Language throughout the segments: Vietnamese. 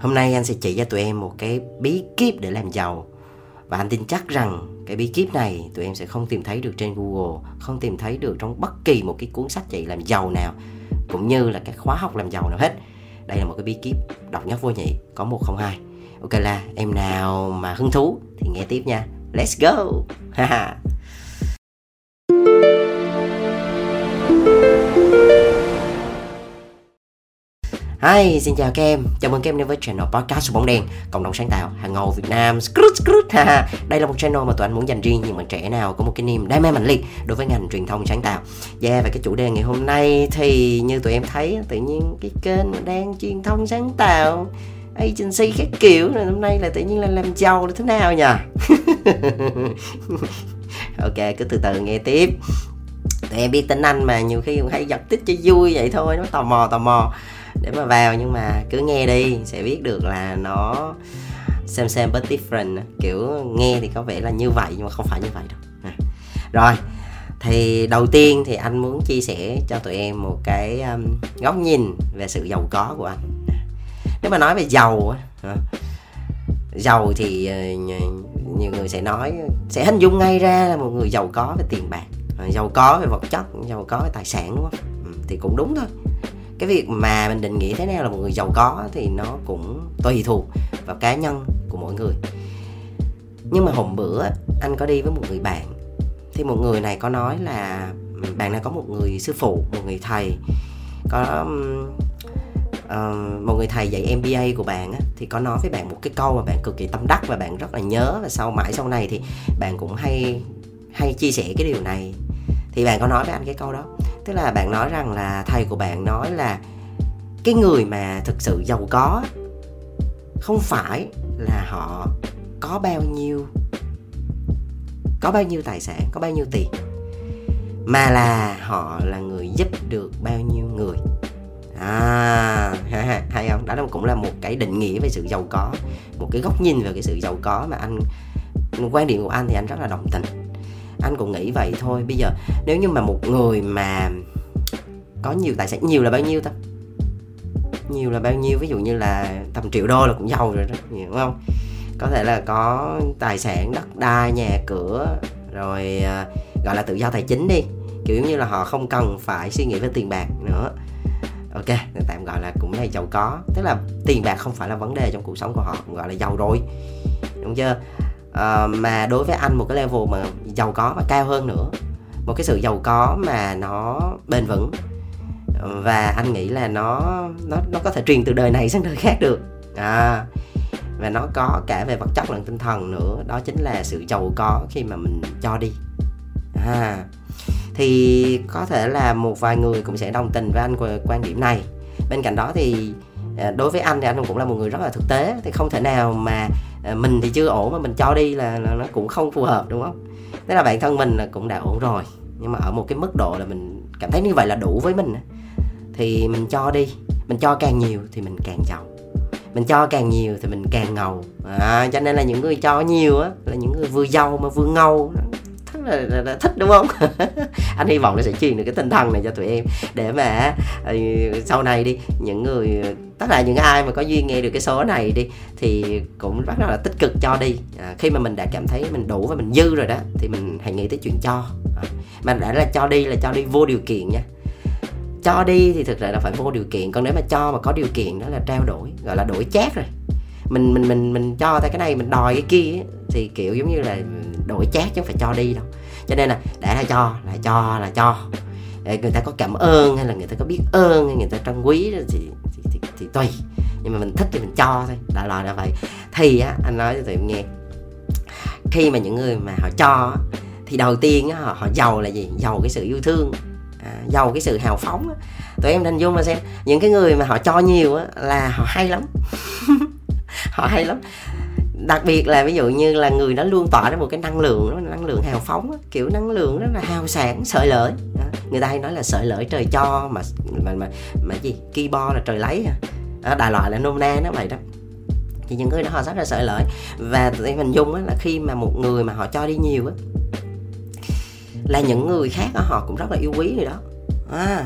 Hôm nay anh sẽ chỉ cho tụi em một cái bí kíp để làm giàu. Và anh tin chắc rằng cái bí kíp này tụi em sẽ không tìm thấy được trên Google, Không tìm thấy được trong bất kỳ một cái cuốn sách dạy làm giàu nào, Cũng như là các khóa học làm giàu nào hết. Đây là một cái bí kíp độc nhất vô nhị, Có một không hai. Ok là, em nào mà hứng thú thì nghe tiếp nha. Let's go! Hi, xin chào các em, chào mừng các em đến với channel podcast của bóng đèn Cộng đồng sáng tạo hàng ngầu Việt Nam. Skrut, skrut, ha. Đây là một channel mà tụi anh muốn dành riêng những bạn trẻ nào có một cái niềm đam mê mạnh liệt đối với ngành truyền thông sáng tạo. Yeah, và cái chủ đề ngày hôm nay thì như tụi em thấy tự nhiên cái kênh đang truyền thông sáng tạo agency các kiểu rồi hôm nay là tự nhiên là làm giàu là thế nào nhỉ ok cứ từ từ nghe tiếp. Tụi em biết tính anh mà nhiều khi cũng hay giật tích cho vui vậy thôi nó tò mò tò mò để mà vào nhưng mà cứ nghe đi sẽ biết được là nó xem xem but different kiểu nghe thì có vẻ là như vậy nhưng mà không phải như vậy đâu. À. rồi thì đầu tiên thì anh muốn chia sẻ cho tụi em một cái um, góc nhìn về sự giàu có của anh. Nếu mà nói về giàu á giàu thì uh, nhiều người sẽ nói sẽ hình dung ngay ra là một người giàu có về tiền bạc. Ờ, giàu có về vật chất giàu có về tài sản đúng không? Ừ, thì cũng đúng thôi cái việc mà mình định nghĩa thế nào là một người giàu có thì nó cũng tùy thuộc vào cá nhân của mỗi người. Nhưng mà hôm bữa anh có đi với một người bạn thì một người này có nói là bạn này có một người sư phụ một người thầy có uh, một người thầy dạy MBA của bạn á, thì có nói với bạn một cái câu mà bạn cực kỳ tâm đắc và bạn rất là nhớ. Và sau mãi sau này thì bạn cũng hay hay chia sẻ cái điều này. Thì bạn có nói với anh cái câu đó tức là bạn nói rằng là thầy của bạn nói là cái người mà thực sự giàu có không phải là họ có bao nhiêu, có bao nhiêu tài sản, có bao nhiêu tiền, mà là họ là người giúp được bao nhiêu người. À hay không? Đó cũng là một cái định nghĩa về sự giàu có, một cái góc nhìn về cái sự giàu có mà anh, quan điểm của anh thì anh rất là đồng tình anh cũng nghĩ vậy thôi. Bây giờ, nếu như mà một người mà có nhiều tài sản, nhiều là bao nhiêu ta? Nhiều là bao nhiêu? Ví dụ như là tầm triệu đô là cũng giàu rồi đó hiểu không? Có thể là có tài sản, đất đai, nhà cửa, rồi à, gọi là tự do tài chính đi. Kiểu như là họ không cần phải suy nghĩ về tiền bạc nữa. Ok tạm gọi là cũng là giàu có. Tức là tiền bạc không phải là vấn đề trong cuộc sống của họ cũng gọi là giàu rồi. Đúng chưa? À, mà đối với anh một cái level mà giàu có và cao hơn nữa. Một cái sự giàu có mà nó bền vững. Và anh nghĩ là nó nó nó có thể truyền từ đời này sang đời khác được. À và nó có cả về vật chất lẫn tinh thần nữa. Đó chính là sự giàu có khi mà mình cho đi. À thì có thể là một vài người cũng sẽ đồng tình với anh về quan điểm này. Bên cạnh đó thì Ờ, đối với anh thì anh cũng là một người rất là thực tế thì không thể nào mà ờ, mình thì chưa ổn mà mình cho đi là, là nó cũng không phù hợp đúng không? Thế là bản thân mình là cũng đã ổn rồi nhưng mà ở một cái mức độ là mình cảm thấy như vậy là đủ với mình thì mình cho đi mình cho càng nhiều thì mình càng giàu mình cho càng nhiều thì mình càng ngầu. À, cho nên là những người cho nhiều á là những người vừa giàu mà vừa ngầu là, là, là thích đúng không? Anh hy vọng nó sẽ truyền được cái tinh thần này cho tụi em để mà uh, sau này đi những người tất cả những ai mà có duyên nghe được cái số này đi thì cũng rất là tích cực cho đi. À, khi mà mình đã cảm thấy mình đủ và mình dư rồi đó thì mình hãy nghĩ tới chuyện cho. À, mà đã là cho đi là cho đi vô điều kiện nha. Cho đi thì thực ra là phải vô điều kiện còn nếu mà cho mà có điều kiện đó là trao đổi gọi là đổi chát rồi mình mình mình mình cho ta cái này mình đòi cái kia thì kiểu giống như là đổi chát chứ không phải cho đi đâu. Cho nên là đã là cho là cho là cho. Để người ta có cảm ơn hay là người ta có biết ơn hay người ta trân quý thì, thì, thì, thì tùy. Nhưng mà mình thích thì mình cho thôi đại loại là vậy. Thì á anh nói cho tụi em nghe. Khi mà những người mà họ cho thì đầu tiên á, họ, họ giàu là gì? Giàu cái sự yêu thương à, giàu cái sự hào phóng á. tụi em hình dung mà xem. Những cái người mà họ cho nhiều á, là họ hay lắm. họ hay lắm. Đặc biệt là ví dụ như là người đó luôn tỏa ra một cái năng lượng đó, năng lượng hào phóng đó, kiểu năng lượng rất là hào sản sợi lợi đó. người ta hay nói là sợi lợi trời cho mà mà mà, mà gì? Bo là trời lấy à. đại loại là nôm na nó vậy đó. Thì những người đó họ rất là sợi lợi và tụi em dung là khi mà một người mà họ cho đi nhiều á là những người khác đó, họ cũng rất là yêu quý người đó. À,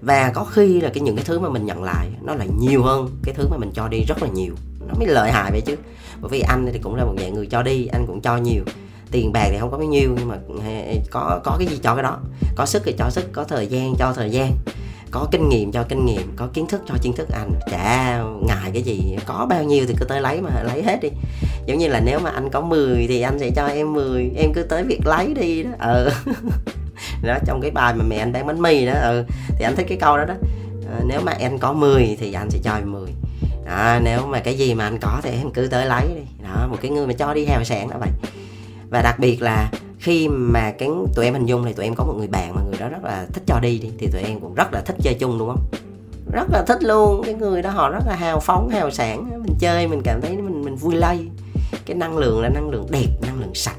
và có khi là cái những cái thứ mà mình nhận lại nó lại nhiều hơn cái thứ mà mình cho đi rất là nhiều nó mới lợi hại vậy chứ. Bởi vì anh thì cũng là một dạng người cho đi anh cũng cho nhiều. Tiền bạc thì không có bao nhiêu nhưng mà à, có có cái gì cho cái đó. Có sức thì cho sức có thời gian cho thời gian. Có kinh nghiệm cho kinh nghiệm có kiến thức cho kiến thức. Anh chả ngại cái gì. Có bao nhiêu thì cứ tới lấy mà lấy hết đi. Giống như là nếu mà anh có 10 thì anh sẽ cho em 10 em cứ tới việc lấy đi đó. Ờ. Đó trong cái bài mà mẹ anh bán bánh mì đó ừ thì anh thích cái câu đó đó. Ờ, nếu mà em có 10 thì anh sẽ cho em 10 đó, nếu mà cái gì mà anh có thì em cứ tới lấy đi. Đó một cái người mà cho đi hào sản đó vậy. Và đặc biệt là khi mà cái tụi em hình dung thì tụi em có một người bạn mà người đó rất là thích cho đi đi thì tụi em cũng rất là thích chơi chung đúng không? Rất là thích luôn. Cái người đó họ rất là hào phóng hào sản mình chơi mình cảm thấy mình mình vui lây. Cái năng lượng là năng lượng đẹp năng lượng sạch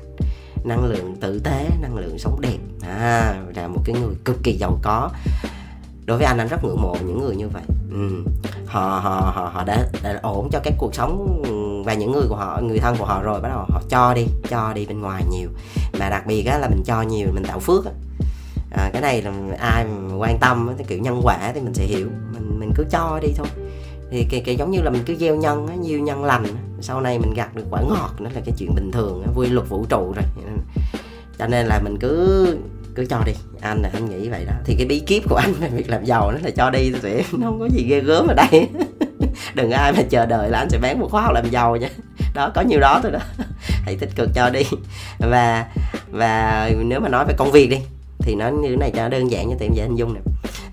năng lượng tử tế năng lượng sống đẹp. À là một cái người cực kỳ giàu có. Đối với anh anh rất ngưỡng mộ những người như vậy ừ. họ họ họ họ đã, đã ổn cho cái cuộc sống và những người của họ người thân của họ rồi. Bắt đầu họ cho đi cho đi bên ngoài nhiều. Mà đặc biệt á, là mình cho nhiều mình tạo phước á. À, cái này là ai mà quan tâm cái kiểu nhân quả thì mình sẽ hiểu. Mình mình cứ cho đi thôi. Thì cái, cái giống như là mình cứ gieo nhân á, nhiều nhân lành sau này mình gặt được quả ngọt nó là cái chuyện bình thường á, quy luật vũ trụ rồi. Cho nên là mình cứ cứ cho đi anh là anh nghĩ vậy đó. Thì cái bí kíp của anh về việc làm giàu nó là cho đi thôi tụi nó không có gì ghê gớm ở đây. Đừng ai mà chờ đợi là anh sẽ bán một khóa học làm giàu nha. Đó có nhiều đó thôi đó. Hãy tích cực cho đi. Và và nếu mà nói về công việc đi thì nó như thế này cho đơn giản như tụi em dễ hình dung nè.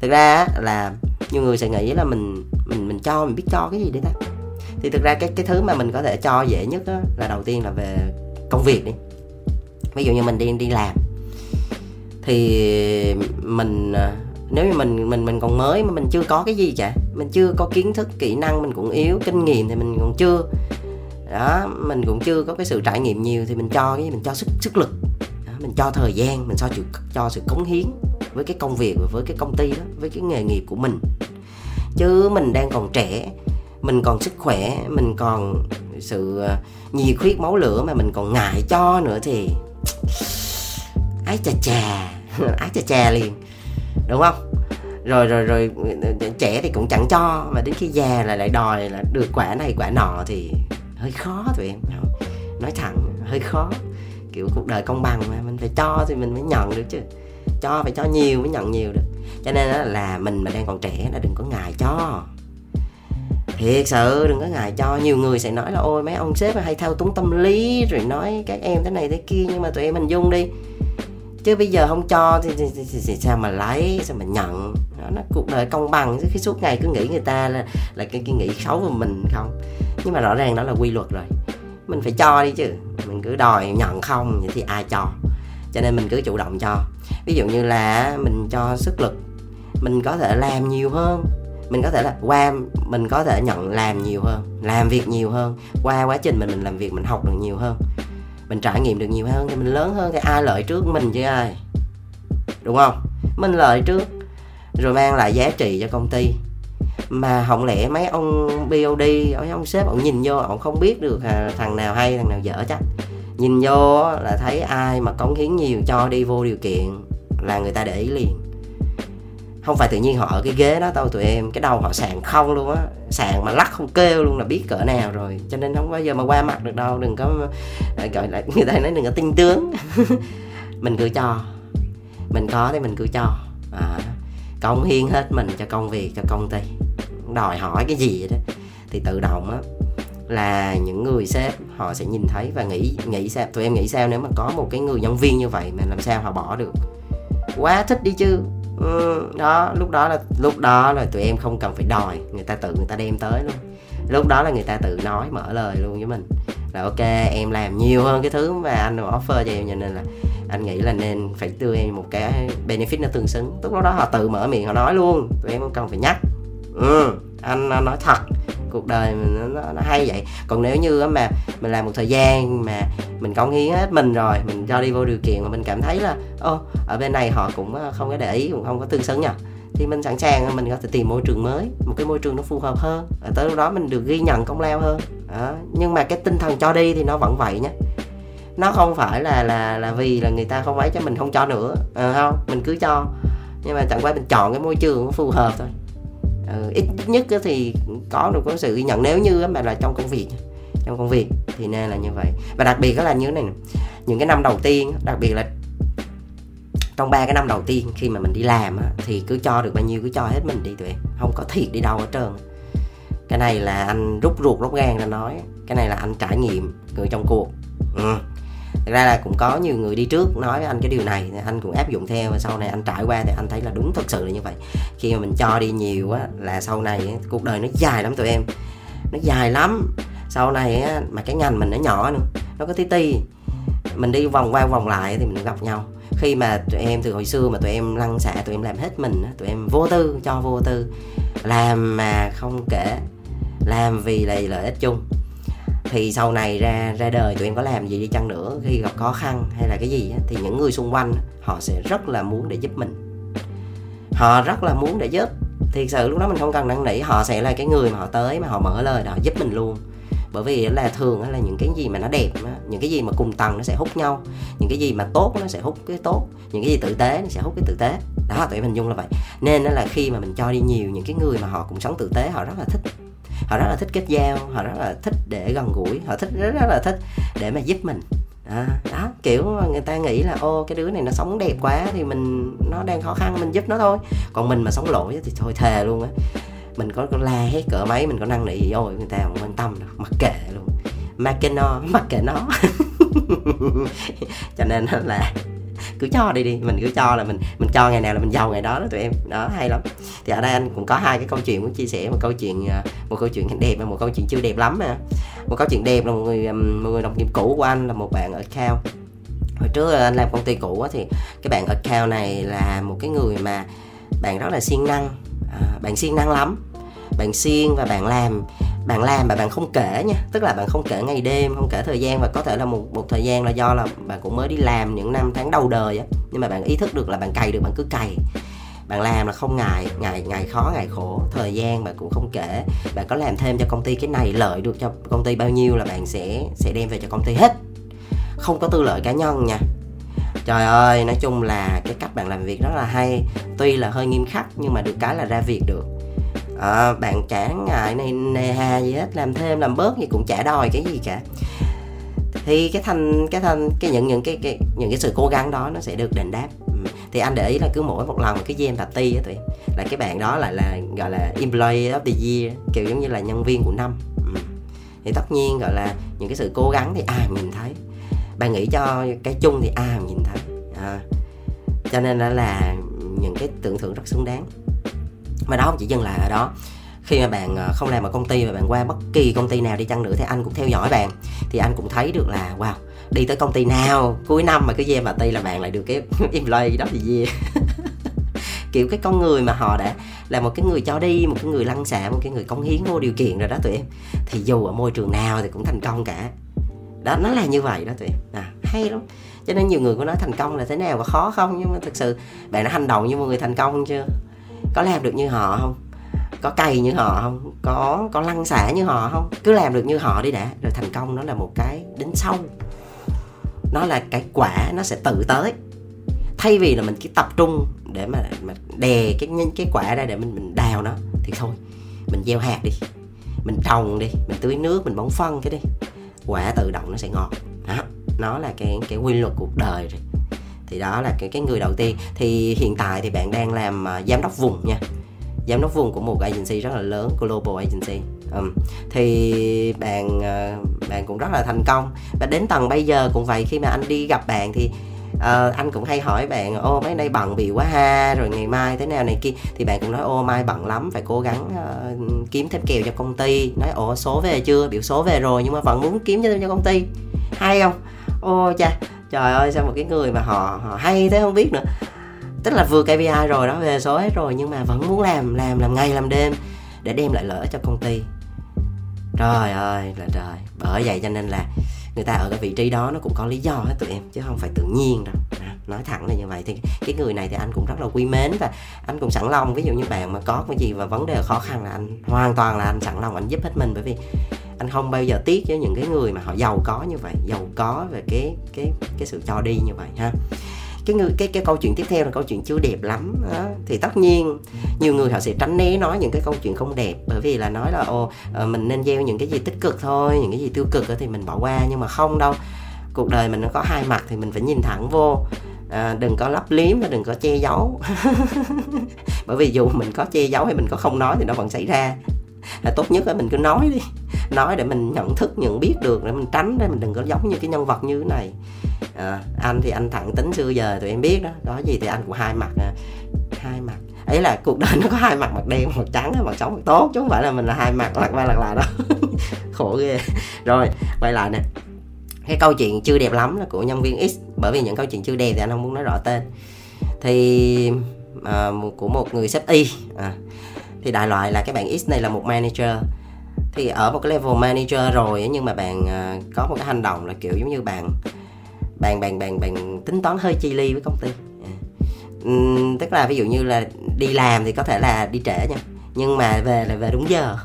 Thực ra là nhiều người sẽ nghĩ là mình mình mình cho mình biết cho cái gì đấy ta. Thì thực ra cái cái thứ mà mình có thể cho dễ nhất đó, là đầu tiên là về công việc đi. Ví dụ như mình đi đi làm thì mình à, nếu như mình mình mình còn mới mà mình chưa có cái gì cả mình chưa có kiến thức kỹ năng mình cũng yếu kinh nghiệm thì mình còn chưa đó mình cũng chưa có cái sự trải nghiệm nhiều thì mình cho cái mình cho sức sức lực. Đó, mình cho thời gian mình cho sự cho sự cống hiến với cái công việc và với cái công ty đó với cái nghề nghiệp của mình. Chứ mình đang còn trẻ mình còn sức khỏe mình còn sự à, nhiệt huyết máu lửa mà mình còn ngại cho nữa thì ái chà chà. Ái chà chà liền. Đúng không? Rồi rồi rồi trẻ thì cũng chẳng cho mà đến khi già là lại đòi là được quả này quả nọ thì hơi khó tụi em. Nói thẳng hơi khó. Kiểu cuộc đời công bằng mà mình phải cho thì mình mới nhận được chứ. Cho phải cho nhiều mới nhận nhiều được. Cho nên là, là mình mà đang còn trẻ là đừng có ngại cho. Thiệt sự đừng có ngại cho. Nhiều người sẽ nói là ôi mấy ông sếp hay thao túng tâm lý rồi nói các em thế này thế kia nhưng mà tụi em hình dung đi chứ bây giờ không cho thì, thì, thì, thì, thì sao mà lấy sao mà nhận? Đó, nó cuộc đời công bằng chứ khi suốt ngày cứ nghĩ người ta là là cái, cái nghĩ xấu về mình không? Nhưng mà rõ ràng đó là quy luật rồi. Mình phải cho đi chứ. Mình cứ đòi nhận không vậy thì ai cho? Cho nên mình cứ chủ động cho. Ví dụ như là mình cho sức lực mình có thể làm nhiều hơn. Mình có thể là qua mình có thể nhận làm nhiều hơn làm việc nhiều hơn. Qua quá trình mình mình làm việc mình học được nhiều hơn mình trải nghiệm được nhiều hơn thì mình lớn hơn thì ai lợi trước mình chứ ai? Đúng không? Mình lợi trước, rồi mang lại giá trị cho công ty. Mà không lẽ mấy ông BOD mấy ông sếp ông nhìn vô ông không biết được thằng nào hay, thằng nào dở chắc? Nhìn vô là thấy ai mà cống hiến nhiều cho đi vô điều kiện là người ta để ý liền không phải tự nhiên họ ở cái ghế đó đâu tụi em cái đầu họ sàn không luôn á. Sàn mà lắc không kêu luôn là biết cỡ nào rồi. Cho nên không bao giờ mà qua mặt được đâu đừng có à, gọi là người ta nói đừng có tin tướng. Mình cứ cho. Mình có thì mình cứ cho. À, cống hiến hết mình cho công việc cho công ty. Đòi hỏi cái gì đó? Thì tự động á là những người sếp họ sẽ nhìn thấy và nghĩ nghĩ sao tụi em nghĩ sao nếu mà có một cái người nhân viên như vậy mà làm sao họ bỏ được? Quá thích đi chứ ừ, đó lúc đó là lúc đó là tụi em không cần phải đòi người ta tự người ta đem tới luôn. Lúc đó là người ta tự nói mở lời luôn với mình. Là ok em làm nhiều hơn cái thứ mà anh offer cho em cho nên là anh nghĩ là nên phải đưa em một cái benefit nó tương xứng. Lúc đó họ tự mở miệng họ nói luôn tụi em không cần phải nhắc. Ừ anh nói thật cuộc đời mình nó, nó hay vậy. Còn nếu như mà mình làm một thời gian mà mình cống hiến hết mình rồi mình cho đi vô điều kiện mà mình cảm thấy là ô ở bên này họ cũng ờ, không có để ý cũng không có tương xứng nhỉ thì mình sẵn sàng mình có thể tìm môi trường mới một cái môi trường nó phù hợp hơn. À, tới lúc đó mình được ghi nhận công lao hơn. À, nhưng mà cái tinh thần cho đi thì nó vẫn vậy nhé nó không phải là là là vì là người ta không ấy cho mình không cho nữa à, không mình cứ cho. Nhưng mà chẳng qua mình chọn cái môi trường nó phù hợp thôi ừ, ít nhất thì có được có sự ghi nhận. Nếu như mà là trong công việc trong công việc thì nên là như vậy. Và đặc biệt là như thế này những cái năm đầu tiên đặc biệt là trong ba cái năm đầu tiên khi mà mình đi làm thì cứ cho được bao nhiêu cứ cho hết mình đi tụi em. Không có thiệt đi đâu hết trơn. Cái này là anh rút ruột rút gan ra nói cái này là anh trải nghiệm người trong cuộc. Ừ. Thật ra là cũng có nhiều người đi trước nói với anh cái điều này anh cũng áp dụng theo và sau này anh trải qua thì anh thấy là đúng thật sự là như vậy. Khi mà mình cho đi nhiều á là sau này cuộc đời nó dài lắm tụi em. Nó dài lắm. Sau này á, mà cái ngành mình nó nhỏ nữa nó có tí ti. Mình đi vòng qua vòng lại thì mình gặp nhau. Khi mà tụi em từ hồi xưa mà tụi em lăn xả tụi em làm hết mình tụi em vô tư cho vô tư. Làm mà không kể. Làm vì là lợi ích chung thì sau này ra ra đời tụi em có làm gì đi chăng nữa, khi gặp khó khăn hay là cái gì thì những người xung quanh họ sẽ rất là muốn để giúp mình. Họ rất là muốn để giúp. Thiệt sự lúc đó mình không cần năn nỉ, họ sẽ là cái người mà họ tới mà họ mở lời họ giúp mình luôn. Bởi vì là thường là những cái gì mà nó đẹp những cái gì mà cùng tầng nó sẽ hút nhau, những cái gì mà tốt nó sẽ hút cái tốt, những cái gì tử tế nó sẽ hút cái tử tế. Đó, tụi em hình dung là vậy. Nên là khi mà mình cho đi nhiều những cái người mà họ cũng sống tử tế, họ rất là thích họ rất là thích kết giao họ rất là thích để gần gũi họ thích rất, rất là thích để mà giúp mình. Đó, đó kiểu người ta nghĩ là ô cái đứa này nó sống đẹp quá thì mình nó đang khó khăn mình giúp nó thôi. Còn mình mà sống lỗi thì thôi thề luôn á. Mình có, có la hết cỡ mấy mình có năng nỉ ôi người ta không quan tâm đâu mặc kệ luôn. Mặc kệ nó mặc kệ nó cho nên là cứ cho đi đi mình cứ cho là mình mình cho ngày nào là mình giàu ngày đó đó tụi em. Đó hay lắm. Thì ở đây anh cũng có hai cái câu chuyện muốn chia sẻ một câu chuyện à, một câu chuyện đẹp và một câu chuyện chưa đẹp lắm mà. Một câu chuyện đẹp là một người một người đồng nghiệp cũ của anh là một bạn ở cao hồi trước anh làm công ty cũ thì cái bạn ở cao này là một cái người mà bạn rất là siêng năng à, bạn siêng năng lắm. Bạn siêng và bạn làm bạn làm mà bạn không kể nha. Tức là bạn không kể ngày đêm, không kể thời gian, và có thể là một một thời gian là do là bạn cũng mới đi làm những năm tháng đầu đời á. Nhưng mà bạn ý thức được là bạn cày được, bạn cứ cày. Bạn làm là không ngại ngày ngày khó ngày khổ. Thời gian bạn cũng không kể. Bạn có làm thêm cho công ty cái này lợi được cho công ty bao nhiêu là bạn sẽ sẽ đem về cho công ty hết. Không có tư lợi cá nhân nha. Trời ơi, nói chung là cái cách bạn làm việc rất là hay. Tuy là hơi nghiêm khắc, nhưng mà được cái là ra việc được à, bạn chả ngại này nề hà gì hết làm thêm làm bớt gì cũng chả đòi cái gì cả. Thì cái thành cái thành cái những những cái, cái những cái sự cố gắng đó nó sẽ được đền đáp. Ừ, thì anh để ý là cứ mỗi một lần mà cái game party á tụi là cái bạn đó lại là gọi là employee of the year kiểu giống như là nhân viên của năm. Ừ. thì tất nhiên gọi là những cái sự cố gắng thì ai nhìn thấy. Bạn nghĩ cho cái chung thì ai nhìn thấy. À, cho nên là, là những cái tưởng thưởng rất xứng đáng mà đó không chỉ dừng lại ở đó. Khi mà bạn ờ, không làm ở công ty mà bạn qua bất kỳ công ty nào đi chăng nữa thì anh cũng theo dõi bạn. Thì anh cũng thấy được là wow đi tới công ty nào cuối năm mà cứ dê bà ty là bạn lại được cái employee đó thì gì kiểu cái con người mà họ đã là một cái người cho đi một cái người lăn xả một cái người cống hiến vô điều kiện rồi đó tụi em. Thì dù ở môi trường nào thì cũng thành công cả. Đó nó là như vậy đó tụi em. À, hay lắm. Cho nên nhiều người có nói thành công là thế nào và khó không? Nhưng mà thực sự bạn đã hành động như một người thành công chưa? Có làm được như họ không? Có cày như họ không? Có có lăn xả như họ không? Cứ làm được như họ đi đã rồi thành công nó là một cái đến sau nó là cái quả nó sẽ tự tới. Thay vì là mình cứ tập trung để mà, mà đè cái cái quả ra để mình mình đào nó thì thôi mình gieo hạt đi. Mình trồng đi mình tưới nước mình bón phân cái đi. Quả tự động nó sẽ ngọt. Đó nó là cái cái quy luật cuộc đời rồi thì đó là cái cái người đầu tiên. Thì hiện tại thì bạn đang làm uh, giám đốc vùng nha. Giám đốc vùng của một agency rất là lớn global agency. Um, thì bạn uh, bạn cũng rất là thành công. Và đến tầng bây giờ cũng vậy khi mà anh đi gặp bạn thì uh, anh cũng hay hỏi bạn ô mấy nay bận bị quá ha rồi ngày mai thế nào này kia? Thì bạn cũng nói ô mai bận lắm phải cố gắng uh, kiếm thêm kèo cho công ty. Nói ồ số về chưa? Biểu số về rồi nhưng mà vẫn muốn kiếm cho cho công ty. Hay không? Ô cha trời ơi, sao một cái người mà họ họ hay thế không biết nữa. Tức là vừa KPI rồi đó, về số hết rồi, nhưng mà vẫn muốn làm làm làm ngày, làm đêm để đem lại lợi cho công ty. Trời ơi, là trời. Bởi vậy cho nên là người ta ở cái vị trí đó nó cũng có lý do hết tụi em, chứ không phải tự nhiên đâu. À, nói thẳng là như vậy. Thì cái người này thì anh cũng rất là quý mến và anh cũng sẵn lòng. Ví dụ như bạn mà có cái gì và vấn đề khó khăn là anh, hoàn toàn là anh sẵn lòng, anh giúp hết mình. Bởi vì anh không bao giờ tiếc với những cái người mà họ giàu có như vậy giàu có về cái cái cái sự cho đi như vậy ha. Cái người cái cái câu chuyện tiếp theo là câu chuyện chưa đẹp lắm đó. thì tất nhiên nhiều người họ sẽ tránh né nói những cái câu chuyện không đẹp bởi vì là nói là ồ ờ, mình nên gieo những cái gì tích cực thôi những cái gì tiêu cực thì mình bỏ qua. Nhưng mà không đâu cuộc đời mình nó có hai mặt thì mình phải nhìn thẳng vô. À, đừng có lấp liếm và đừng có che giấu. Bởi vì dù mình có che giấu hay mình có không nói thì nó vẫn xảy ra là tốt nhất là mình cứ nói đi. Nói để mình nhận thức nhận biết được để mình tránh để mình đừng có giống như cái nhân vật như thế này. À, anh thì anh thẳng tính xưa giờ tụi em biết đó. Có gì thì anh cũng hai mặt à. hai mặt. Ấy là cuộc đời nó có hai mặt mặt đen mặt trắng mặt xấu mặt tốt chứ không phải là mình là hai mặt lật qua lật lại đó khổ ghê. Rồi quay lại nè. Cái câu chuyện chưa đẹp lắm là của nhân viên X. Bởi vì những câu chuyện chưa đẹp thì anh không muốn nói rõ tên. Thì à, của một người sếp Y. À, thì đại loại là các bạn X này là một manager. Thì ở một cái level manager rồi nhưng mà bạn à, có một cái hành động là kiểu giống như bạn bạn bạn bạn bạn tính toán hơi chi ly với công ty. Uhm, tức là ví dụ như là đi làm thì có thể là đi trễ nha nhưng mà về là về đúng giờ.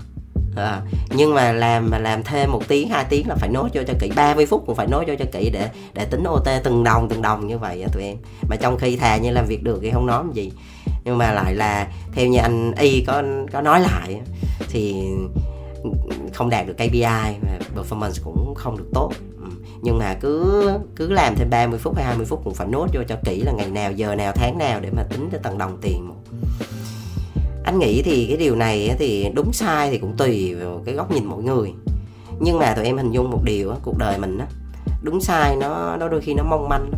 À, nhưng mà làm mà làm thêm một tiếng hai tiếng là phải nối cho cho kỹ 30 phút cũng phải nối cho cho kỹ để để tính OT từng đồng từng đồng như vậy á tụi em. Mà trong khi thà như làm việc được thì không nói gì nhưng mà lại là theo như anh y có có nói lại thì không đạt được KPI và performance cũng không được tốt. Ừ. Nhưng mà cứ cứ làm thêm 30 phút hay 20 phút cũng phải nốt vô cho kỹ là ngày nào, giờ nào, tháng nào để mà tính cho từng đồng tiền một. Anh nghĩ thì cái điều này thì đúng sai thì cũng tùy vào cái góc nhìn mỗi người. Nhưng mà tụi em hình dung một điều cuộc đời mình á, đúng sai nó nó đôi khi nó mong manh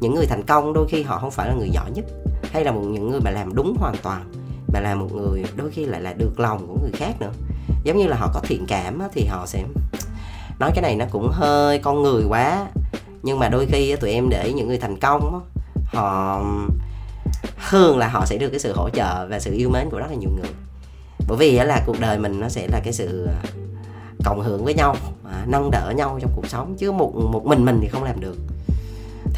những người thành công đôi khi họ không phải là người giỏi nhất hay là một những người mà làm đúng hoàn toàn mà là một người đôi khi lại là được lòng của người khác nữa. Giống như là họ có thiện cảm á, thì họ sẽ nói cái này nó cũng hơi con người quá. Nhưng mà đôi khi á, tụi em để những người thành công á, họ thường là họ sẽ được cái sự hỗ trợ và sự yêu mến của rất là nhiều người. Bởi vì là cuộc đời mình nó sẽ là cái sự à, cộng hưởng với nhau à, nâng đỡ nhau trong cuộc sống. Chứ một một mình mình thì không làm được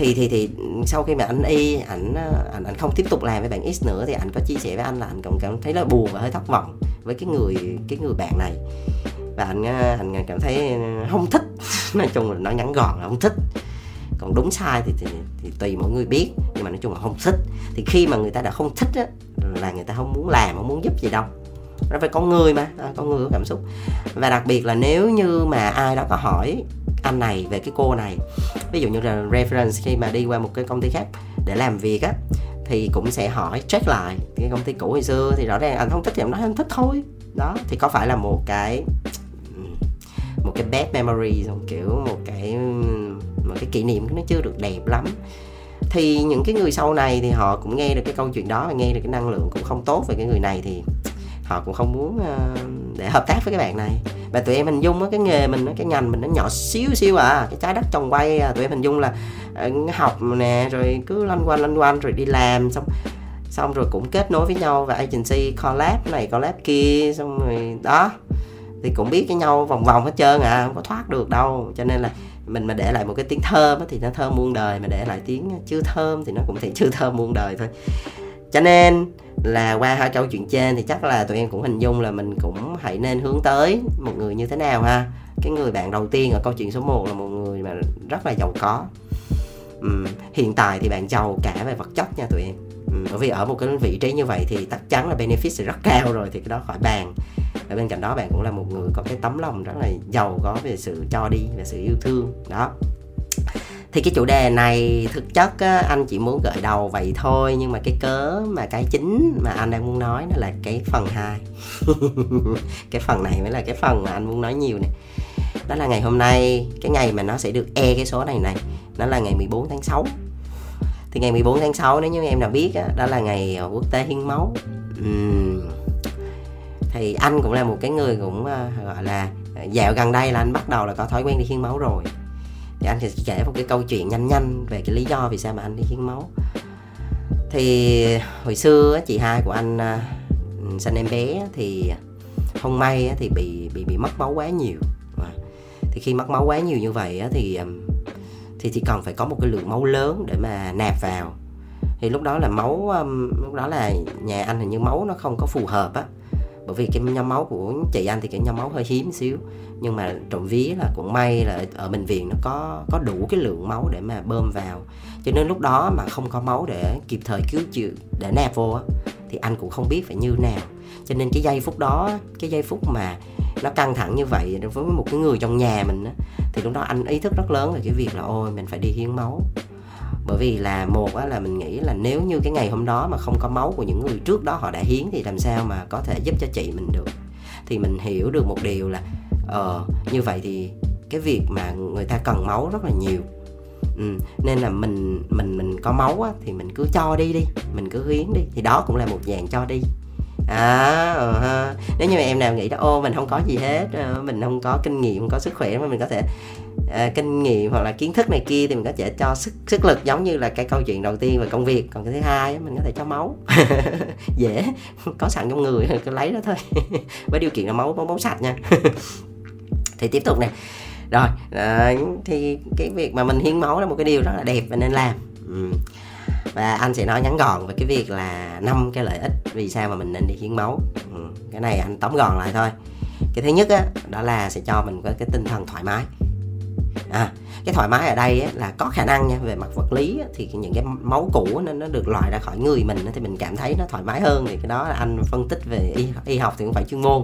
thì thì thì sau khi mà anh y ảnh ờ, ảnh ảnh không tiếp tục làm với bạn x nữa thì ảnh có chia sẻ với anh là anh cũng cảm thấy là buồn và hơi thất vọng với cái người cái người bạn này. Và anh anh ờ, cảm thấy ờ, không thích. Nói chung là nó ngắn gọn là không thích. Còn đúng sai thì, thì, thì tùy mỗi người biết nhưng mà nói chung là không thích. Thì khi mà người ta đã không thích á, là người ta không muốn làm không muốn giúp gì đâu. Nó phải con người mà à, con người có cảm xúc. Và đặc biệt là nếu như mà ai đó có hỏi anh này về cái cô này. Ví dụ như là reference khi mà đi qua một cái công ty khác để làm việc á, thì cũng sẽ hỏi check lại cái công ty cũ hồi xưa. Thì rõ ràng anh không thích thì em nói anh thích thôi. Đó, thì có phải là một cái một cái bad memory kiểu một cái một cái kỷ niệm nó chưa được đẹp lắm. Thì những cái người sau này thì họ cũng nghe được cái câu chuyện đó và nghe được cái năng lượng cũng không tốt về cái người này thì họ cũng không muốn uh, để hợp tác với cái bạn này. Và tụi em hình dung á cái nghề mình cái ngành mình nó nhỏ xíu xíu à cái trái đất trồng quay à, tụi em hình dung là uh, học nè rồi cứ loanh quanh loanh quanh rồi đi làm xong xong rồi cũng kết nối với nhau và agency collab này collab kia xong rồi đó. Thì cũng biết cái nhau vòng vòng hết trơn à không có thoát được đâu. Cho nên là mình mà để lại một cái tiếng thơm thì nó thơm muôn đời mà để lại tiếng chưa thơm thì nó cũng thể chưa thơm muôn đời thôi cho nên là qua hai câu chuyện trên thì chắc là tụi em cũng hình dung là mình cũng hãy nên hướng tới một người như thế nào ha. Cái người bạn đầu tiên ở câu chuyện số 1 là một người mà rất là giàu có. Uhm, hiện tại thì bạn giàu cả về vật chất nha tụi em. Uhm, bởi vì ở một cái vị trí như vậy thì chắc chắn là benefit sẽ rất cao rồi thì cái đó khỏi bàn. Ở bên cạnh đó bạn cũng là một người có cái tấm lòng rất là giàu có về sự cho đi và sự yêu thương đó thì cái chủ đề này thực chất á, anh chỉ muốn gợi đầu vậy thôi nhưng mà cái cớ mà cái chính mà anh đang muốn nói nó là cái phần 2 cái phần này mới là cái phần mà anh muốn nói nhiều nè. Đó là ngày hôm nay cái ngày mà nó sẽ được e cái số này này nó là ngày 14 tháng 6 thì ngày 14 tháng 6 nếu như em nào biết á, đó là ngày ờ, quốc tế hiến máu. Uhm. thì anh cũng là một cái người cũng uh, gọi là ờ, dạo gần đây là anh bắt đầu là có thói quen đi hiến máu rồi thì anh sẽ kể một cái câu chuyện nhanh nhanh về cái lý do vì sao mà anh đi hiến máu. Thì hồi xưa chị hai của anh à, sinh em bé thì không may thì bị bị bị mất máu quá nhiều. Thì khi mất máu quá nhiều như vậy thì thì chỉ cần phải có một cái lượng máu lớn để mà nạp vào. Thì lúc đó là máu lúc đó là nhà anh hình như máu nó không có phù hợp á bởi vì cái nhóm máu của chị anh thì cái nhóm máu hơi hiếm xíu. Nhưng mà trộm vía là cũng may là ở bệnh viện nó có có đủ cái lượng máu để mà bơm vào. Cho nên lúc đó mà không có máu để kịp thời cứu chữa để nạp vô á thì anh cũng không biết phải như nào. Cho nên cái giây phút đó cái giây phút mà nó căng thẳng như vậy với một cái người trong nhà mình á, thì lúc đó anh ý thức rất lớn về cái việc là ôi mình phải đi hiến máu bởi vì là một á, là mình nghĩ là nếu như cái ngày hôm đó mà không có máu của những người trước đó họ đã hiến thì làm sao mà có thể giúp cho chị mình được? Thì mình hiểu được một điều là ờ như vậy thì cái việc mà người ta cần máu rất là nhiều. Ừ, nên là mình mình mình có máu á, thì mình cứ cho đi đi mình cứ hiến đi. Thì đó cũng là một dạng cho đi. À uh, nếu như mà em nào nghĩ đó ô mình không có gì hết uh, mình không có kinh nghiệm không có sức khỏe mà mình có thể uh, kinh nghiệm hoặc là kiến thức này kia thì mình có thể cho sức sức lực giống như là cái câu chuyện đầu tiên về công việc. Còn cái thứ hai mình có thể cho máu. Dễ có sẵn trong người cứ lấy đó thôi. Với điều kiện là máu máu, máu sạch nha. Thì tiếp tục nè. Rồi à, thì cái việc mà mình hiến máu là một cái điều rất là đẹp và nên làm. Ừ. và anh sẽ nói ngắn gọn về cái việc là năm cái lợi ích vì sao mà mình nên đi hiến máu. Ừ. cái này anh tóm gọn lại thôi. Cái thứ nhất á, đó là sẽ cho mình có cái tinh thần thoải mái à, cái thoải mái ở đây á, là có khả năng nha về mặt vật lý á, thì những cái máu cũ nó, nó được loại ra khỏi người mình thì mình cảm thấy nó thoải mái hơn thì cái đó là anh phân tích về y, y học thì cũng phải chuyên môn.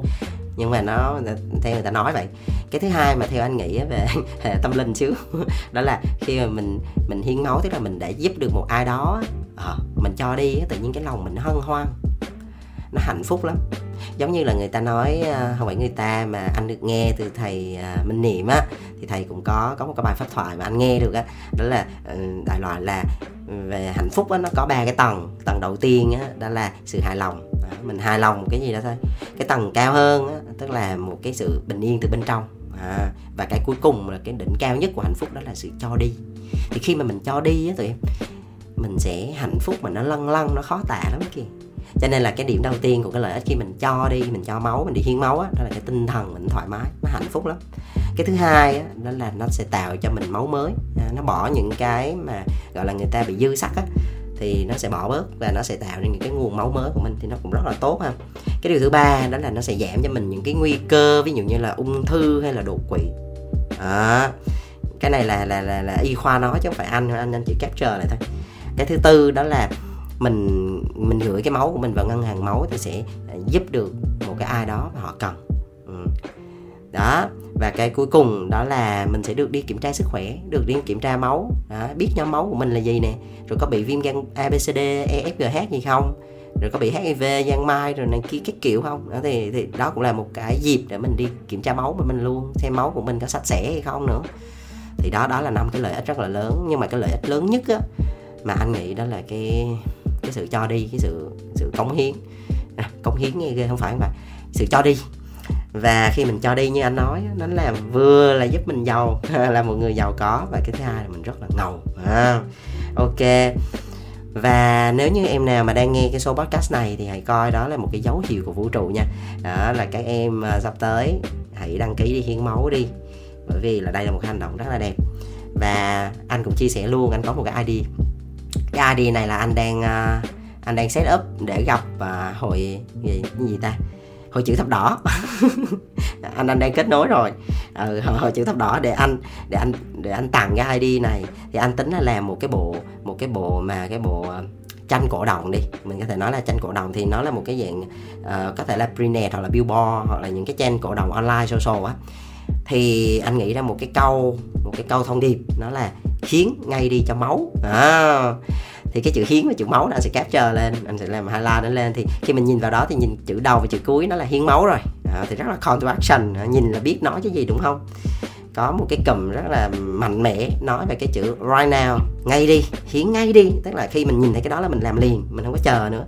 Nhưng mà nó theo người ta nói vậy. Cái thứ hai mà theo anh nghĩ về tâm linh xíu đó là khi mà mình mình hiến máu tức là mình đã giúp được một ai đó à, mình cho đi tự nhiên cái lòng mình nó hân hoan nó hạnh phúc lắm. Giống như là người ta nói à, không phải người ta mà anh được nghe từ thầy à, Minh Niệm á thì thầy cũng có có một cái bài pháp thoại mà anh nghe được á đó là ờ, đại loại là về hạnh phúc á nó có ba cái tầng. Tầng đầu tiên á đó là sự hài lòng. Mình hài lòng một cái gì đó thôi. Cái tầng cao hơn á, tức là một cái sự bình yên từ bên trong. À, và cái cuối cùng là cái đỉnh cao nhất của hạnh phúc đó là sự cho đi. Thì khi mà mình cho đi á tụi em mình sẽ hạnh phúc mà nó lăn lăn nó khó tả lắm kìa cho nên là cái điểm đầu tiên của cái lợi ích khi mình cho đi mình cho máu mình đi hiến máu á đó là cái tinh thần mình thoải mái nó hạnh phúc lắm. Cái thứ hai á, đó là nó sẽ tạo cho mình máu mới. À, nó bỏ những cái mà gọi là người ta bị dư sắc á thì nó sẽ bỏ bớt và nó sẽ tạo ra những cái nguồn máu mới của mình thì nó cũng rất là tốt ha. Cái điều thứ ba đó là nó sẽ giảm cho mình những cái nguy cơ ví dụ như là ung thư hay là đột quỵ. À, cái này là là là, là y khoa nói chứ không phải anh anh anh chỉ capture lại thôi. Cái thứ tư đó là mình mình gửi cái máu của mình vào ngân hàng máu thì sẽ giúp được một cái ai đó mà họ cần. Ừ. đó và cái cuối cùng đó là mình sẽ được đi kiểm tra sức khỏe được đi kiểm tra máu. Đó, biết nhóm máu của mình là gì nè. Rồi có bị viêm gan abcd efgh gì không? Rồi có bị hiv giang mai rồi này kia cái kiểu không? Đó thì thì đó cũng là một cái dịp để mình đi kiểm tra máu của mình luôn xem máu của mình có sạch sẽ hay không nữa. Thì đó đó là năm cái lợi ích rất là lớn. Nhưng mà cái lợi ích lớn nhất á mà anh nghĩ đó là cái cái sự cho đi cái sự sự cống hiến. À, cống hiến nghe ghê không phải mà sự cho đi. Và khi mình cho đi như anh nói nó là vừa là giúp mình giàu là một người giàu có và cái thứ hai là mình rất là ngầu à, ok. Và nếu như em nào mà đang nghe cái số podcast này thì hãy coi đó là một cái dấu hiệu của vũ trụ nha. Đó là các em à, sắp tới hãy đăng ký đi hiến máu đi bởi vì là đây là một hành động rất là đẹp. Và anh cũng chia sẻ luôn anh có một cái id cái id này là anh đang uh, anh đang set up để gặp uh, hội gì, gì ta? Hội chữ thập đỏ. Anh anh đang kết nối rồi. Ừ, hội chữ thập đỏ để anh để anh để anh tặng cái id này. Thì anh tính là làm một cái bộ một cái bộ mà cái bộ à, tranh cổ động đi. Mình có thể nói là tranh cổ động thì nó là một cái dạng uh, có thể là prenet hoặc là billboard hoặc là những cái tranh cổ động online social á. Thì anh nghĩ ra một cái câu một cái câu thông điệp nó là hiến ngay đi cho máu. À, thì cái chữ hiến và chữ máu anh sẽ capture lên anh sẽ làm highlight nó lên. Thì khi mình nhìn vào đó thì nhìn chữ đầu và chữ cuối nó là hiến máu rồi. À, thì rất là call to action à, nhìn là biết nói cái gì đúng không? Có một cái cụm rất là mạnh mẽ nói về cái chữ right now ngay đi hiến ngay đi. Tức là khi mình nhìn thấy cái đó là mình làm liền mình không có chờ nữa.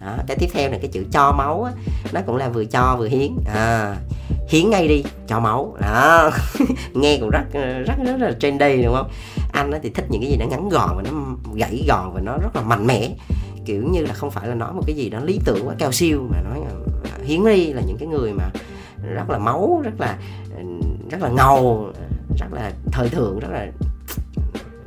Đó, cái tiếp theo là cái chữ cho máu á, nó cũng là vừa cho vừa hiến. À, hiến ngay đi cho máu. Đó nghe cũng rất rất rất là trendy đúng không? Anh thì thích những cái gì nó ngắn gọn và nó gãy gọn và nó rất là mạnh mẽ. Kiểu như là không phải là nói một cái gì đó lý tưởng quá cao siêu, mà nói là hiến đi là những cái người mà rất là máu, rất là ừ, rất là ngầu, rất là thời thượng, rất là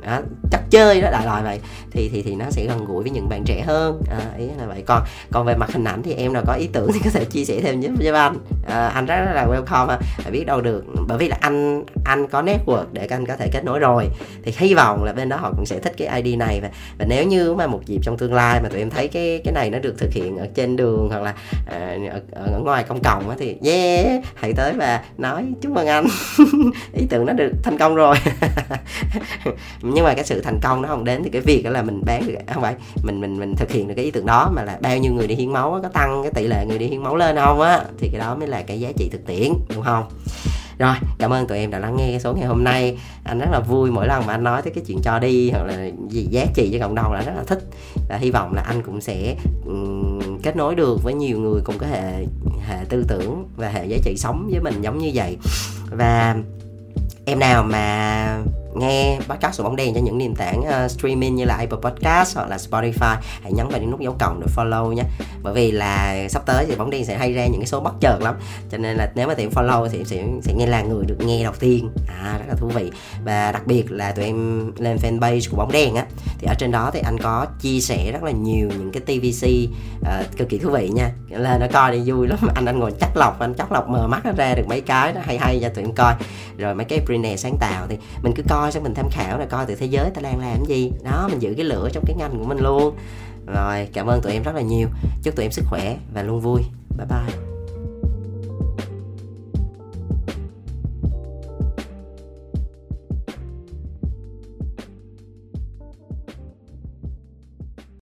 đó, chắc chơi đó đại loại vậy. Thì thì thì nó sẽ gần gũi với những bạn trẻ hơn. À, ý là vậy. Còn còn về mặt hình ảnh thì em nào có ý tưởng thì có thể chia sẻ thêm với, với anh. À, anh rất là welcome à. phải biết đâu được bởi vì là anh anh có network để anh có thể kết nối rồi. Thì hy vọng là bên đó họ cũng sẽ thích cái ID này. Và và nếu như mà một dịp trong tương lai mà tụi em thấy cái cái này nó được thực hiện ở trên đường hoặc là à, ở, ở ngoài công cộng á thì yeah hãy tới và nói chúc mừng anh. Ý tưởng nó được thành công rồi. nhưng mà cái sự thành công nó không đến thì cái việc đó là mình bán được không phải mình mình mình thực hiện được cái ý tưởng đó mà là bao nhiêu người đi hiến máu có tăng cái tỷ lệ người đi hiến máu lên không á thì cái đó mới là cái giá trị thực tiễn đúng không? Rồi cảm ơn tụi em đã lắng nghe cái số ngày hôm nay. Anh rất là vui mỗi lần mà anh nói tới cái chuyện cho đi hoặc là gì giá trị cho cộng đồng là rất là thích. Và hy vọng là anh cũng sẽ um, kết nối được với nhiều người cùng cái hệ hệ tư tưởng và hệ giá trị sống với mình giống như vậy. Và em nào mà nghe podcast của bóng đèn cho những nền tảng uh, streaming như là Apple Podcast hoặc là Spotify. Hãy nhấn vào những nút dấu cộng để follow nhé. Bởi vì là sắp tới thì bóng đèn sẽ hay ra những cái số bất chợt lắm. Cho nên là nếu mà tụi em follow thì em sẽ sẽ nghe là người được nghe đầu tiên. À rất là thú vị. Và đặc biệt là tụi em lên fanpage của bóng đèn á thì ở trên đó thì anh có chia sẻ rất là nhiều những cái TVC uh, ờ, cực kỳ thú vị nha. Là nó coi đi vui lắm. Anh anh ngồi chắc lọc anh chắc lọc mờ mắt ra được mấy cái nó hay hay cho tụi em coi. Rồi mấy cái brand sáng tạo thì mình cứ coi coi xong mình tham khảo là coi từ thế giới ta đang làm gì. Đó, mình giữ cái lửa trong cái ngành của mình luôn. Rồi, cảm ơn tụi em rất là nhiều. Chúc tụi em sức khỏe và luôn vui. Bye bye.